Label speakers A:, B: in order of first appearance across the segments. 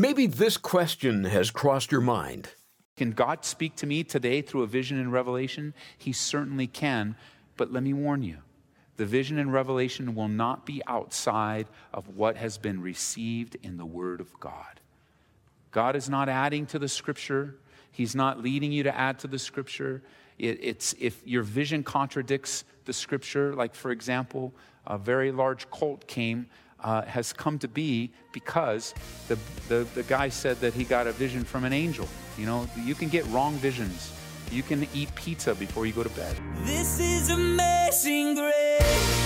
A: Maybe this question has crossed your mind.
B: Can God speak to me today through a vision and revelation? He certainly can. But let me warn you the vision and revelation will not be outside of what has been received in the Word of God. God is not adding to the Scripture, He's not leading you to add to the Scripture. It, it's if your vision contradicts the Scripture, like for example, a very large cult came uh, has come to be because the, the, the guy said that he got a vision from an angel. You know, you can get wrong visions. You can eat pizza before you go to bed.
C: This is amazing grace.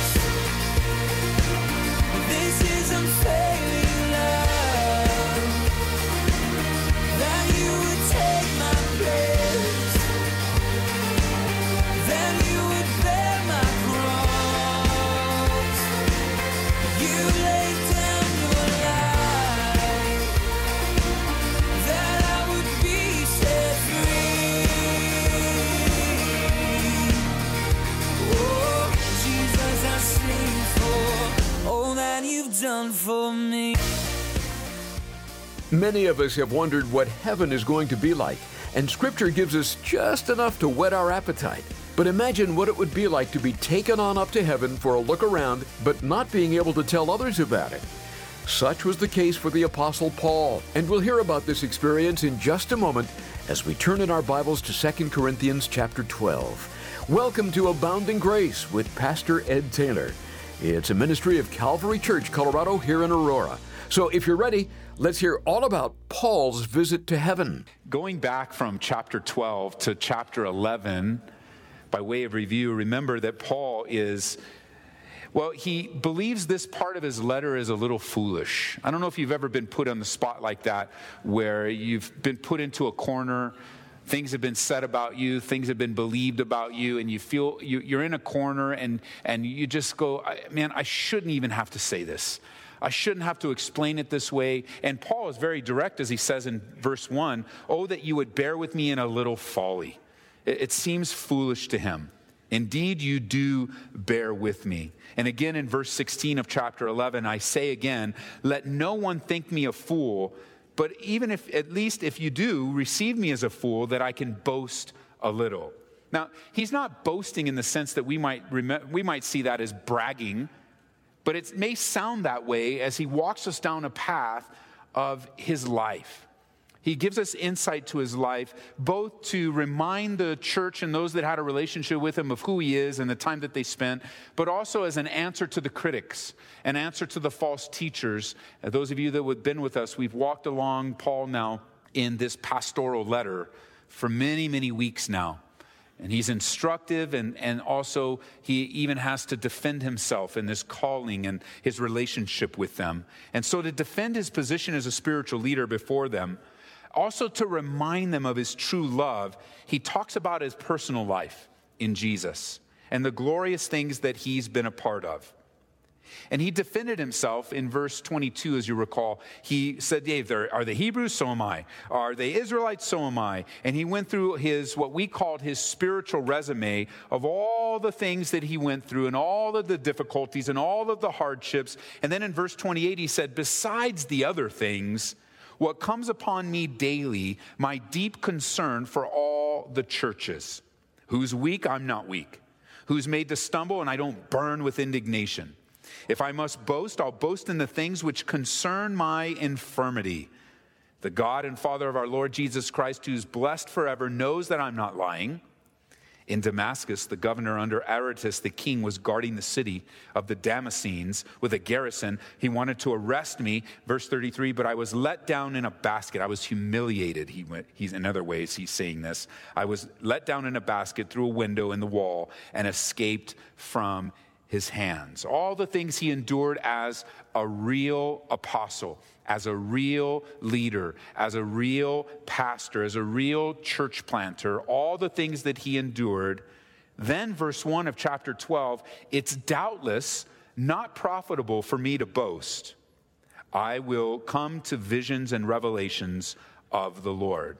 A: Many of us have wondered what heaven is going to be like, and Scripture gives us just enough to whet our appetite. But imagine what it would be like to be taken on up to heaven for a look around, but not being able to tell others about it. Such was the case for the Apostle Paul, and we'll hear about this experience in just a moment as we turn in our Bibles to 2 Corinthians chapter 12. Welcome to Abounding Grace with Pastor Ed Taylor. It's a ministry of Calvary Church, Colorado, here in Aurora. So if you're ready, let's hear all about Paul's visit to heaven.
B: Going back from chapter 12 to chapter 11, by way of review, remember that Paul is, well, he believes this part of his letter is a little foolish. I don't know if you've ever been put on the spot like that, where you've been put into a corner. Things have been said about you, things have been believed about you, and you feel you, you're in a corner and, and you just go, man, I shouldn't even have to say this. I shouldn't have to explain it this way. And Paul is very direct as he says in verse 1 Oh, that you would bear with me in a little folly. It, it seems foolish to him. Indeed, you do bear with me. And again in verse 16 of chapter 11, I say again, let no one think me a fool, but even if, at least if you do, receive me as a fool, that I can boast a little. Now, he's not boasting in the sense that we might, we might see that as bragging but it may sound that way as he walks us down a path of his life. He gives us insight to his life, both to remind the church and those that had a relationship with him of who he is and the time that they spent, but also as an answer to the critics, an answer to the false teachers. Those of you that have been with us, we've walked along Paul now in this pastoral letter for many, many weeks now. And he's instructive, and, and also he even has to defend himself in this calling and his relationship with them. And so, to defend his position as a spiritual leader before them, also to remind them of his true love, he talks about his personal life in Jesus and the glorious things that he's been a part of. And he defended himself in verse 22, as you recall. He said, Dave, are they Hebrews? So am I. Are they Israelites? So am I. And he went through his, what we called his spiritual resume of all the things that he went through and all of the difficulties and all of the hardships. And then in verse 28, he said, Besides the other things, what comes upon me daily, my deep concern for all the churches. Who's weak? I'm not weak. Who's made to stumble, and I don't burn with indignation. If I must boast, I'll boast in the things which concern my infirmity. The God and Father of our Lord Jesus Christ, who's blessed forever, knows that I'm not lying. In Damascus, the governor under Aretas the king was guarding the city of the Damascenes with a garrison. He wanted to arrest me, verse 33, but I was let down in a basket. I was humiliated. He went, he's in other ways, he's saying this. I was let down in a basket through a window in the wall and escaped from his hands. All the things he endured as a real apostle, as a real leader, as a real pastor, as a real church planter, all the things that he endured. Then, verse 1 of chapter 12, it's doubtless not profitable for me to boast. I will come to visions and revelations of the Lord.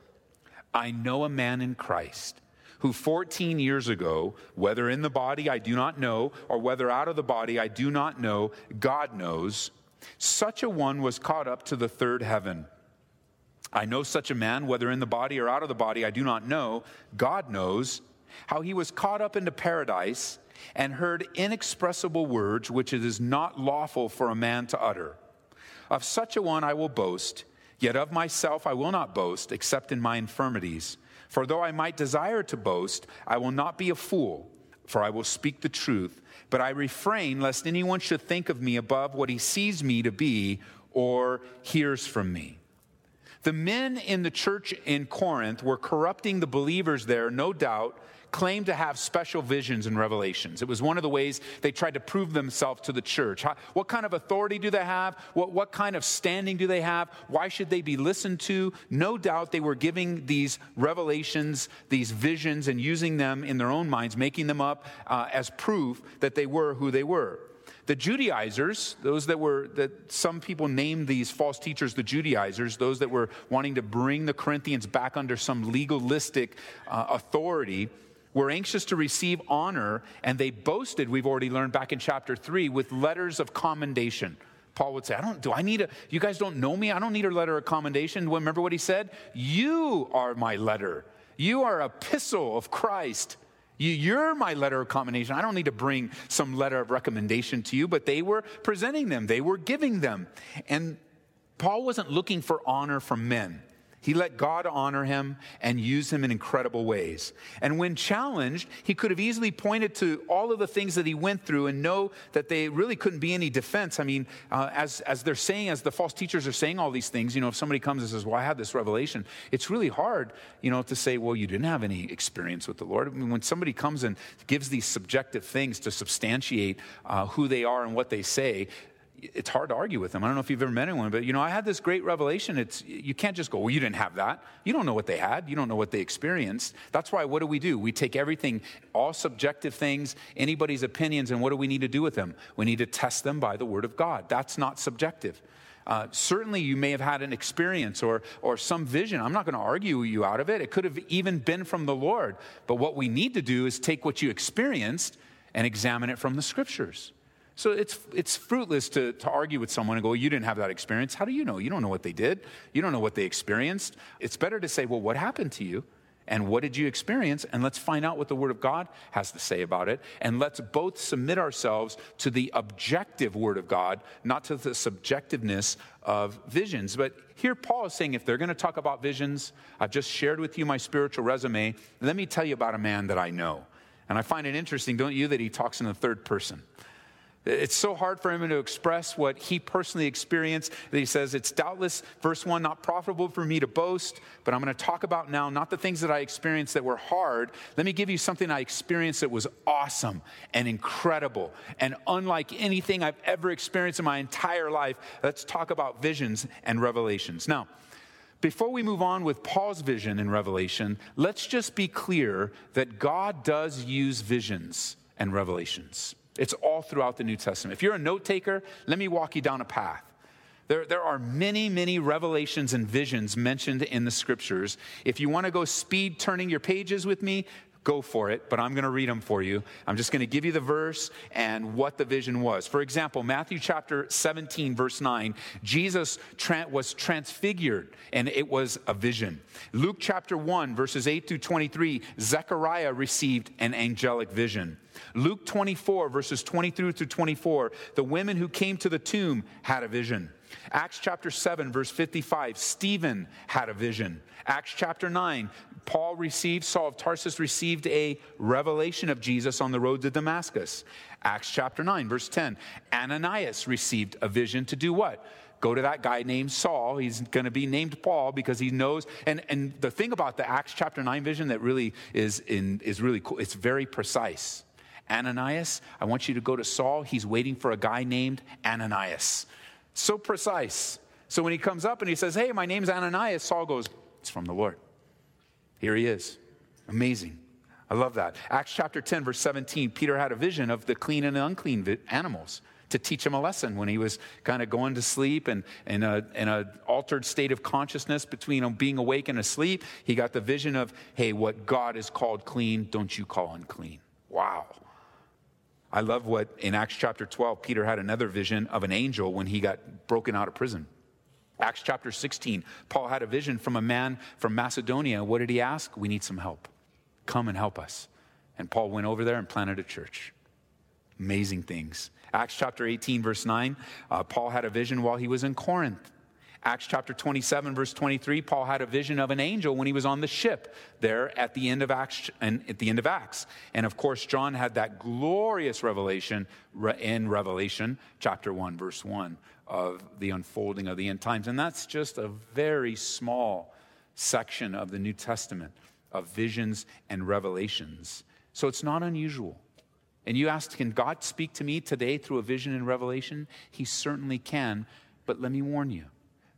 B: I know a man in Christ who 14 years ago, whether in the body I do not know, or whether out of the body I do not know, God knows, such a one was caught up to the third heaven. I know such a man, whether in the body or out of the body, I do not know. God knows how he was caught up into paradise and heard inexpressible words which it is not lawful for a man to utter. Of such a one I will boast, yet of myself I will not boast, except in my infirmities. For though I might desire to boast, I will not be a fool, for I will speak the truth. But I refrain lest anyone should think of me above what he sees me to be or hears from me. The men in the church in Corinth were corrupting the believers there, no doubt, claimed to have special visions and revelations. It was one of the ways they tried to prove themselves to the church. How, what kind of authority do they have? What, what kind of standing do they have? Why should they be listened to? No doubt they were giving these revelations, these visions, and using them in their own minds, making them up uh, as proof that they were who they were. The Judaizers, those that were, that some people named these false teachers the Judaizers, those that were wanting to bring the Corinthians back under some legalistic uh, authority, were anxious to receive honor, and they boasted, we've already learned back in chapter 3, with letters of commendation. Paul would say, I don't, do I need a, you guys don't know me? I don't need a letter of commendation. Remember what he said? You are my letter. You are epistle of Christ. You, are my letter of commendation. I don't need to bring some letter of recommendation to you, but they were presenting them, they were giving them. And Paul wasn't looking for honor from men. He let God honor him and use him in incredible ways. And when challenged, he could have easily pointed to all of the things that he went through and know that they really couldn't be any defense. I mean, uh, as, as they're saying, as the false teachers are saying all these things, you know, if somebody comes and says, Well, I had this revelation, it's really hard, you know, to say, Well, you didn't have any experience with the Lord. I mean, when somebody comes and gives these subjective things to substantiate uh, who they are and what they say, it's hard to argue with them. I don't know if you've ever met anyone, but you know, I had this great revelation. It's you can't just go, well, you didn't have that. You don't know what they had. You don't know what they experienced. That's why what do we do? We take everything, all subjective things, anybody's opinions, and what do we need to do with them? We need to test them by the word of God. That's not subjective. Uh, certainly, you may have had an experience or, or some vision. I'm not going to argue you out of it. It could have even been from the Lord. But what we need to do is take what you experienced and examine it from the scriptures. So it's, it's fruitless to, to argue with someone and go, You didn't have that experience. How do you know? You don't know what they did, you don't know what they experienced. It's better to say, Well, what happened to you? And what did you experience? And let's find out what the Word of God has to say about it. And let's both submit ourselves to the objective Word of God, not to the subjectiveness of visions. But here Paul is saying if they're going to talk about visions, I've just shared with you my spiritual resume. Let me tell you about a man that I know. And I find it interesting, don't you, that he talks in the third person. It's so hard for him to express what he personally experienced that he says, It's doubtless, verse 1, not profitable for me to boast, but I'm going to talk about now not the things that I experienced that were hard. Let me give you something I experienced that was awesome and incredible and unlike anything I've ever experienced in my entire life. Let's talk about visions and revelations. Now, before we move on with Paul's vision in Revelation, let's just be clear that God does use visions and revelations. It's all throughout the New Testament. If you're a note taker, let me walk you down a path. There, there are many, many revelations and visions mentioned in the scriptures. If you want to go speed turning your pages with me, go for it, but I'm going to read them for you. I'm just going to give you the verse and what the vision was. For example, Matthew chapter 17, verse 9, Jesus was transfigured and it was a vision. Luke chapter 1, verses 8 through 23, Zechariah received an angelic vision. Luke 24, verses 23 through 24, the women who came to the tomb had a vision. Acts chapter 7, verse 55, Stephen had a vision. Acts chapter 9, Paul received, Saul of Tarsus received a revelation of Jesus on the road to Damascus. Acts chapter 9, verse 10, Ananias received a vision to do what? Go to that guy named Saul. He's going to be named Paul because he knows. And, and the thing about the Acts chapter 9 vision that really is, in, is really cool, it's very precise. Ananias, I want you to go to Saul. He's waiting for a guy named Ananias. So precise. So when he comes up and he says, Hey, my name's Ananias, Saul goes, It's from the Lord. Here he is. Amazing. I love that. Acts chapter 10, verse 17, Peter had a vision of the clean and unclean animals to teach him a lesson when he was kind of going to sleep and uh, in an a altered state of consciousness between being awake and asleep. He got the vision of, hey, what God has called clean, don't you call unclean. Wow. I love what in Acts chapter 12, Peter had another vision of an angel when he got broken out of prison. Acts chapter 16, Paul had a vision from a man from Macedonia. What did he ask? We need some help. Come and help us. And Paul went over there and planted a church. Amazing things. Acts chapter 18, verse 9, uh, Paul had a vision while he was in Corinth. Acts chapter 27, verse 23, Paul had a vision of an angel when he was on the ship there at the end of Acts. And at the end of Acts, and of course, John had that glorious revelation in Revelation chapter 1, verse 1 of the unfolding of the end times. And that's just a very small section of the New Testament of visions and revelations. So it's not unusual. And you asked, can God speak to me today through a vision and revelation? He certainly can. But let me warn you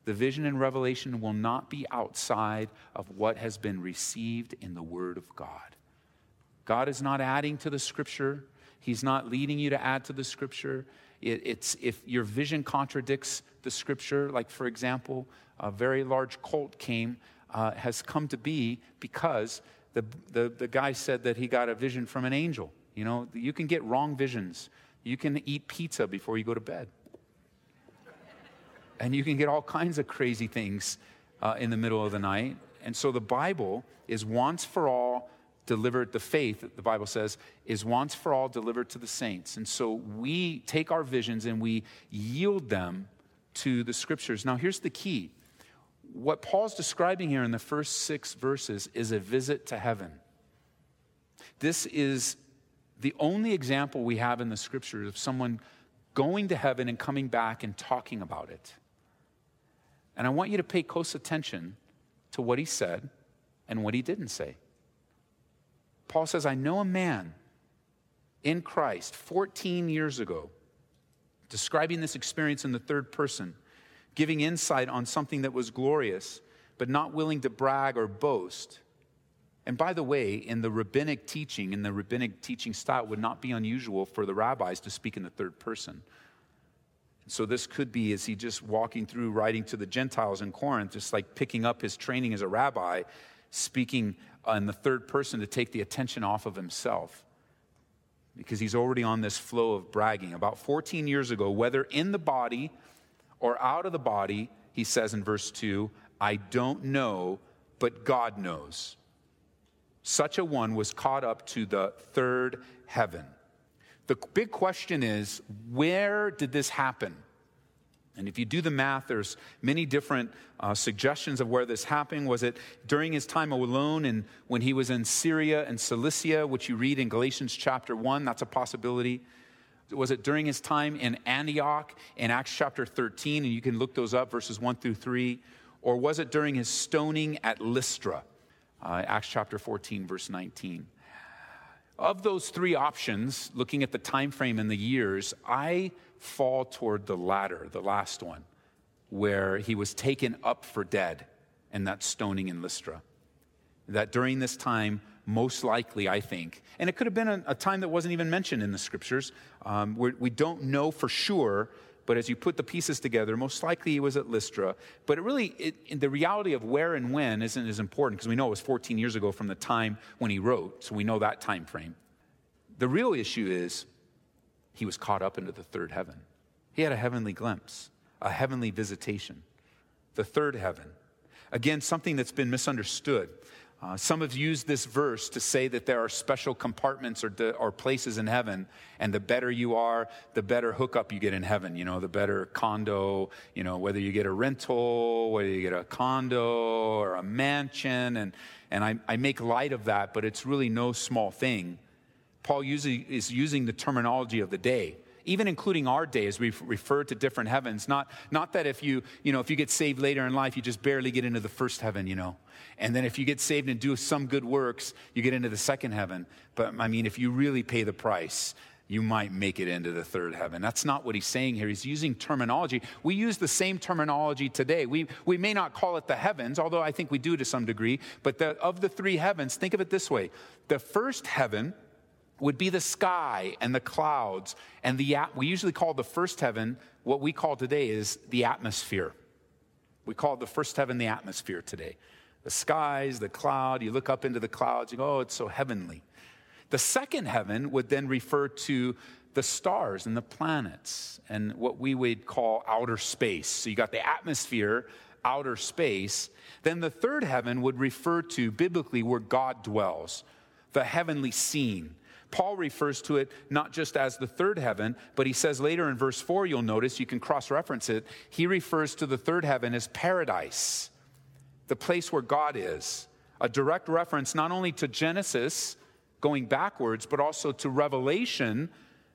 B: the vision and revelation will not be outside of what has been received in the Word of God. God is not adding to the Scripture, He's not leading you to add to the Scripture. It, it's if your vision contradicts the Scripture, like for example, a very large cult came, uh, has come to be because the, the, the guy said that he got a vision from an angel. You know, you can get wrong visions. You can eat pizza before you go to bed and you can get all kinds of crazy things uh, in the middle of the night. And so the Bible is once for all delivered, the faith, the Bible says, is once for all delivered to the saints. And so we take our visions and we yield them to the scriptures. Now, here's the key what Paul's describing here in the first six verses is a visit to heaven. This is the only example we have in the scriptures of someone going to heaven and coming back and talking about it. And I want you to pay close attention to what he said and what he didn't say. Paul says, I know a man in Christ 14 years ago, describing this experience in the third person, giving insight on something that was glorious, but not willing to brag or boast. And by the way, in the rabbinic teaching, in the rabbinic teaching style, it would not be unusual for the rabbis to speak in the third person. So this could be is he just walking through writing to the Gentiles in Corinth, just like picking up his training as a rabbi, speaking in the third person to take the attention off of himself. Because he's already on this flow of bragging. About 14 years ago, whether in the body or out of the body, he says in verse 2, I don't know, but God knows. Such a one was caught up to the third heaven. The big question is where did this happen? And if you do the math, there's many different uh, suggestions of where this happened. Was it during his time alone and when he was in Syria and Cilicia, which you read in Galatians chapter 1? That's a possibility. Was it during his time in Antioch in Acts chapter 13? And you can look those up, verses 1 through 3. Or was it during his stoning at Lystra? Uh, Acts chapter 14, verse 19. Of those three options, looking at the time frame and the years, I fall toward the latter, the last one, where he was taken up for dead and that stoning in Lystra. That during this time, most likely, I think, and it could have been a, a time that wasn't even mentioned in the scriptures. Um, we don't know for sure, but as you put the pieces together, most likely he was at Lystra. But it really, it, the reality of where and when isn't as important because we know it was 14 years ago from the time when he wrote, so we know that time frame. The real issue is he was caught up into the third heaven. He had a heavenly glimpse, a heavenly visitation, the third heaven. Again, something that's been misunderstood. Uh, some have used this verse to say that there are special compartments or, de- or places in heaven, and the better you are, the better hookup you get in heaven. You know, the better condo, you know, whether you get a rental, whether you get a condo or a mansion. And, and I, I make light of that, but it's really no small thing. Paul is using the terminology of the day even including our day as we refer to different heavens not, not that if you you know if you get saved later in life you just barely get into the first heaven you know and then if you get saved and do some good works you get into the second heaven but i mean if you really pay the price you might make it into the third heaven. That's not what he's saying here. He's using terminology. We use the same terminology today. We, we may not call it the heavens, although I think we do to some degree, but the, of the three heavens, think of it this way the first heaven would be the sky and the clouds and the we usually call the first heaven what we call today is the atmosphere we call the first heaven the atmosphere today the skies the cloud you look up into the clouds you go oh it's so heavenly the second heaven would then refer to the stars and the planets and what we would call outer space. So you got the atmosphere, outer space. Then the third heaven would refer to biblically where God dwells, the heavenly scene. Paul refers to it not just as the third heaven, but he says later in verse 4, you'll notice, you can cross reference it, he refers to the third heaven as paradise, the place where God is. A direct reference not only to Genesis going backwards, but also to Revelation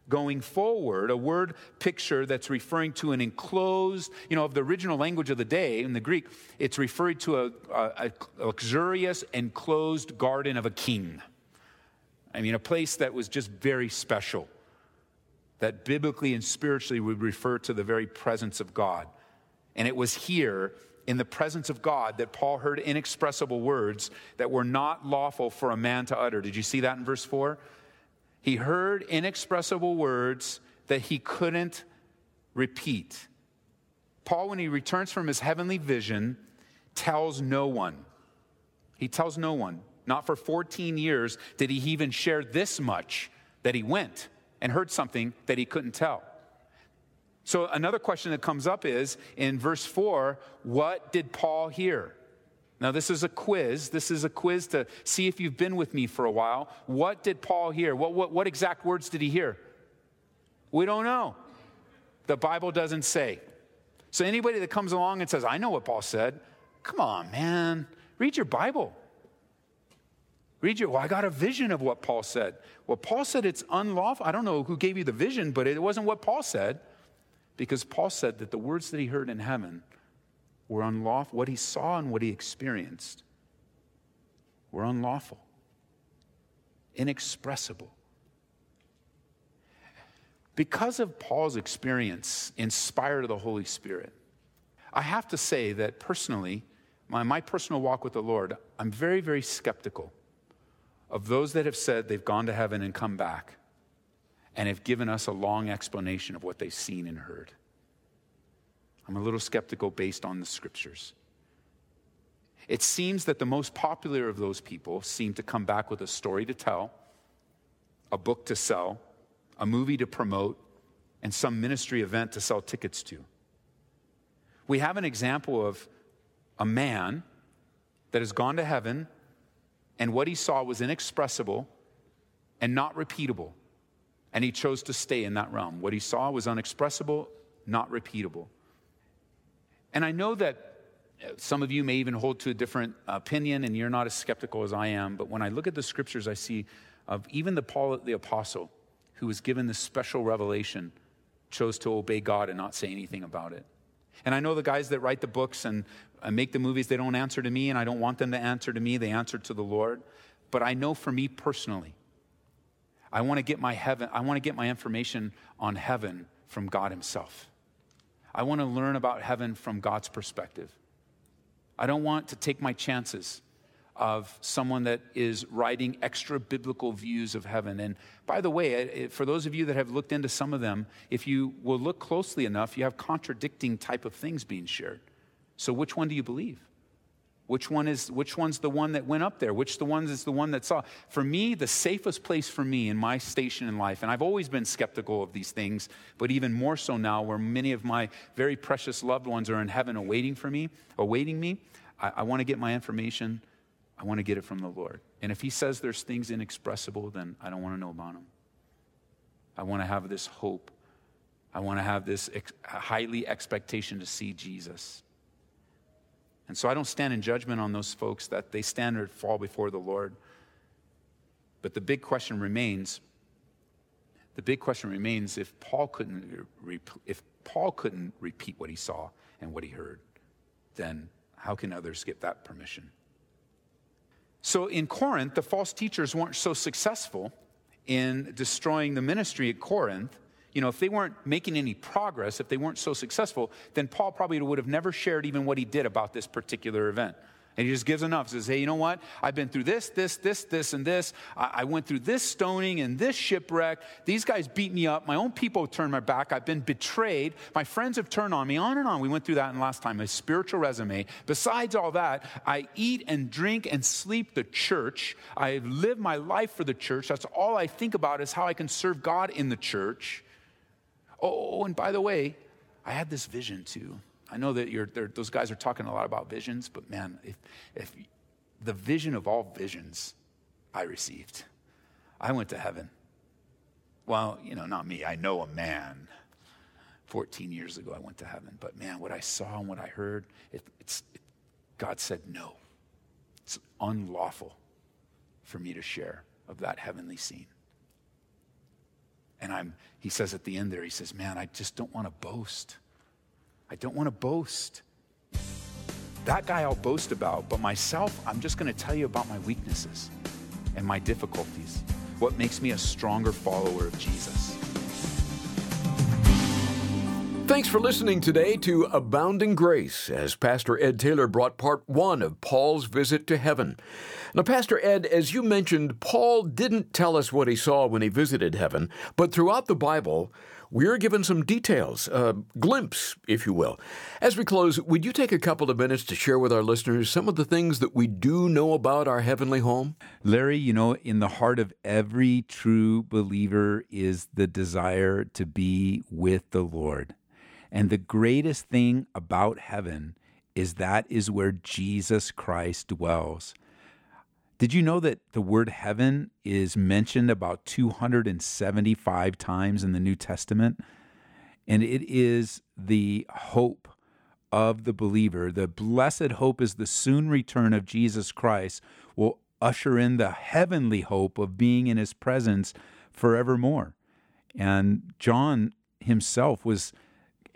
B: going forward, a word picture that's referring to an enclosed, you know, of the original language of the day in the Greek, it's referred to a, a, a, luxurious enclosed garden of a king. I mean, a place that was just very special, that biblically and spiritually would refer to the very presence of God. And it was here in the presence of God that Paul heard inexpressible words that were not lawful for a man to utter. Did you see that in verse 4? He heard inexpressible words that he couldn't repeat. Paul, when he returns from his heavenly vision, tells no one. He tells no one. Not for 14 years did he even share this much that he went and heard something that he couldn't tell. So, another question that comes up is in verse 4 what did Paul hear? Now, this is a quiz. This is a quiz to see if you've been with me for a while. What did Paul hear? What, what, what exact words did he hear? We don't know. The Bible doesn't say. So, anybody that comes along and says, I know what Paul said, come on, man, read your Bible. Read your, well, I got a vision of what Paul said. Well, Paul said it's unlawful. I don't know who gave you the vision, but it wasn't what Paul said because Paul said that the words that he heard in heaven were unlawful. What he saw and what he experienced were unlawful, inexpressible. Because of Paul's experience, inspired of the Holy Spirit, I have to say that personally, my, my personal walk with the Lord, I'm very, very skeptical of those that have said they've gone to heaven and come back and have given us a long explanation of what they've seen and heard. I'm a little skeptical based on the scriptures. It seems that the most popular of those people seem to come back with a story to tell, a book to sell, a movie to promote, and some ministry event to sell tickets to. We have an example of a man that has gone to heaven, and what he saw was inexpressible and not repeatable. And he chose to stay in that realm. What he saw was unexpressible, not repeatable. And I know that uh, some of you may even hold to a different opinion and you're not as skeptical as I am, but when I look at the scriptures, I see of even the Paul the apostle who was given this special revelation chose to obey God and not say anything about it. And I know the guys that write the books and make the movies, they don't answer to me, and I don't want them to answer to me. They answer to the Lord. But I know for me personally, I want to get my heaven, I want to get my information on heaven from God Himself. I want to learn about heaven from God's perspective. I don't want to take my chances of someone that is writing extra biblical views of heaven. And by the way, for those of you that have looked into some of them, if you will look closely enough, you have contradicting type of things being shared. So which one do you believe? Which one is which one's the one that went up there? Which the one is the one that saw? For me, the safest place for me in my station in life, and I've always been skeptical of these things, but even more so now, where many of my very precious loved ones are in heaven awaiting for me, awaiting me. I, I want to get my information. I want to get it from the Lord. And if He says there's things inexpressible, then I don't want to know about them. I want to have this hope. I want to have this ex- highly expectation to see Jesus. And so I don't stand in judgment on those folks that they stand or fall before the Lord. But the big question remains the big question remains if Paul couldn't if Paul couldn't repeat what he saw and what he heard, then how can others get that permission? So in Corinth, the false teachers weren't so successful in destroying the ministry at Corinth you know, if they weren't making any progress, if they weren't so successful, then Paul probably would have never shared even what he did about this particular event. And he just gives enough. Says, hey, you know what? I've been through this, this, this, this, and this. I, I went through this stoning and this shipwreck. These guys beat me up. My own people turned my back. I've been betrayed. My friends have turned on me. On and on. We went through that in last time. A spiritual resume. Besides all that, I eat and drink and sleep the church. I live my life for the church. That's all I think about is how I can serve God in the church. Oh, and by the way, I had this vision too. I know that those guys are talking a lot about visions, but man, if, if the vision of all visions I received, I went to heaven. Well, you know, not me. I know a man. 14 years ago, I went to heaven. But man, what I saw and what I heard, it, it, God said no. It's unlawful for me to share of that heavenly scene. And I'm, he says at the end there, he says, Man, I just don't want to boast. I don't want to boast. That guy I'll boast about, but myself, I'm just going to tell you about my weaknesses and my difficulties, what makes me a stronger follower of Jesus.
A: Thanks for listening today to Abounding Grace as Pastor Ed Taylor brought part one of Paul's visit to heaven. Now, Pastor Ed, as you mentioned, Paul didn't tell us what he saw when he visited heaven, but throughout the Bible, we're given some details, a glimpse, if you will. As we close, would you take a couple of minutes to share with our listeners some of the things that we do know about our heavenly home?
B: Larry, you know, in the heart of every true believer is the desire to be with the Lord. And the greatest thing about heaven is that is where Jesus Christ dwells. Did you know that the word heaven is mentioned about 275 times in the New Testament? And it is the hope of the believer. The blessed hope is the soon return of Jesus Christ will usher in the heavenly hope of being in his presence forevermore. And John himself was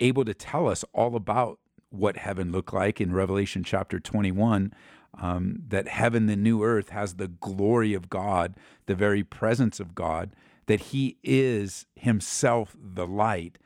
B: able to tell us all about what heaven looked like in Revelation chapter 21 um, that heaven, the new earth, has the glory of God, the very presence of God, that He is Himself the light.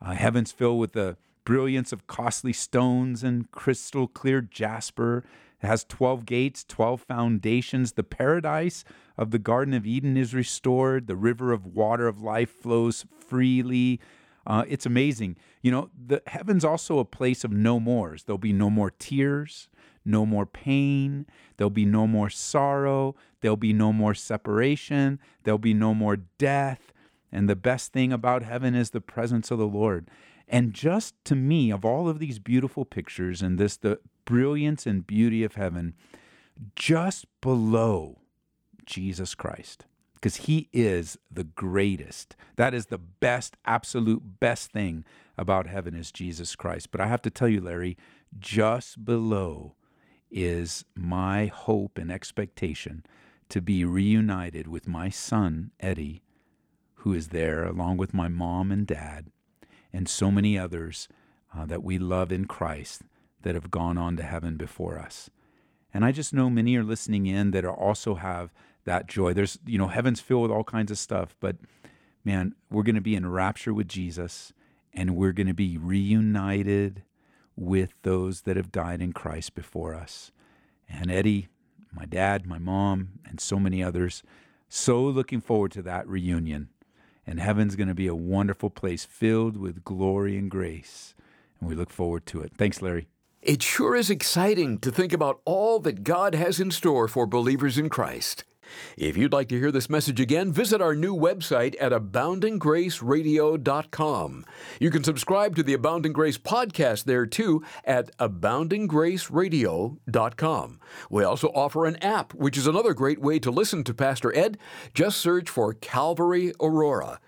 B: Uh, heaven's filled with the brilliance of costly stones and crystal clear jasper. It has 12 gates, 12 foundations. The paradise of the Garden of Eden is restored. The river of water of life flows freely. Uh, it's amazing. You know, the heaven's also a place of no mores. There'll be no more tears, no more pain. There'll be no more sorrow. There'll be no more separation. There'll be no more death. And the best thing about heaven is the presence of the Lord. And just to me, of all of these beautiful pictures and this, the brilliance and beauty of heaven, just below Jesus Christ, because he is the greatest. That is the best, absolute best thing about heaven is Jesus Christ. But I have to tell you, Larry, just below is my hope and expectation to be reunited with my son, Eddie, who is there along with my mom and dad, and so many others uh, that we love in Christ that have gone on to heaven before us. And I just know many are listening in that are also have that joy. There's, you know, heaven's filled with all kinds of stuff, but man, we're going to be in rapture with Jesus and we're going to be reunited with those that have died in Christ before us. And Eddie, my dad, my mom, and so many others, so looking forward to that reunion. And heaven's going to be a wonderful place filled with glory and grace. And we look forward to it. Thanks, Larry.
A: It sure is exciting to think about all that God has in store for believers in Christ. If you'd like to hear this message again, visit our new website at aboundinggraceradio.com. You can subscribe to the Abounding Grace podcast there too at aboundinggraceradio.com. We also offer an app, which is another great way to listen to Pastor Ed. Just search for Calvary Aurora.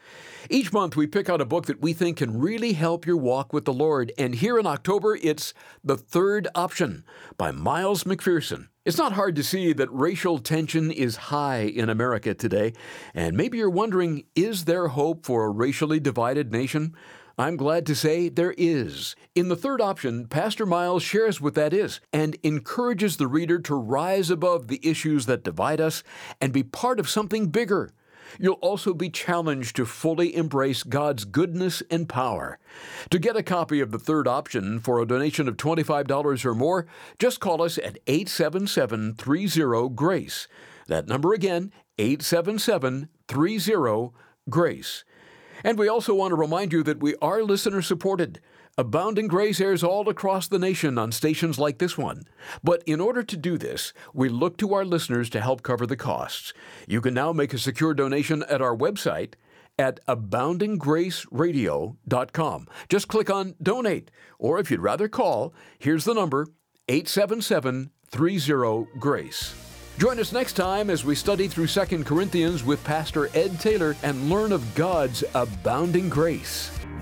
A: Each month, we pick out a book that we think can really help your walk with the Lord, and here in October, it's The Third Option by Miles McPherson. It's not hard to see that racial tension is high in America today, and maybe you're wondering is there hope for a racially divided nation? I'm glad to say there is. In the third option, Pastor Miles shares what that is and encourages the reader to rise above the issues that divide us and be part of something bigger You'll also be challenged to fully embrace God's goodness and power. To get a copy of the third option for a donation of $25 or more, just call us at 877 30 GRACE. That number again, 877 30 GRACE. And we also want to remind you that we are listener supported. Abounding Grace airs all across the nation on stations like this one. But in order to do this, we look to our listeners to help cover the costs. You can now make a secure donation at our website at aboundinggraceradio.com. Just click on Donate, or if you'd rather call, here's the number 877 30 GRACE. Join us next time as we study through 2 Corinthians with Pastor Ed Taylor and learn of God's abounding grace.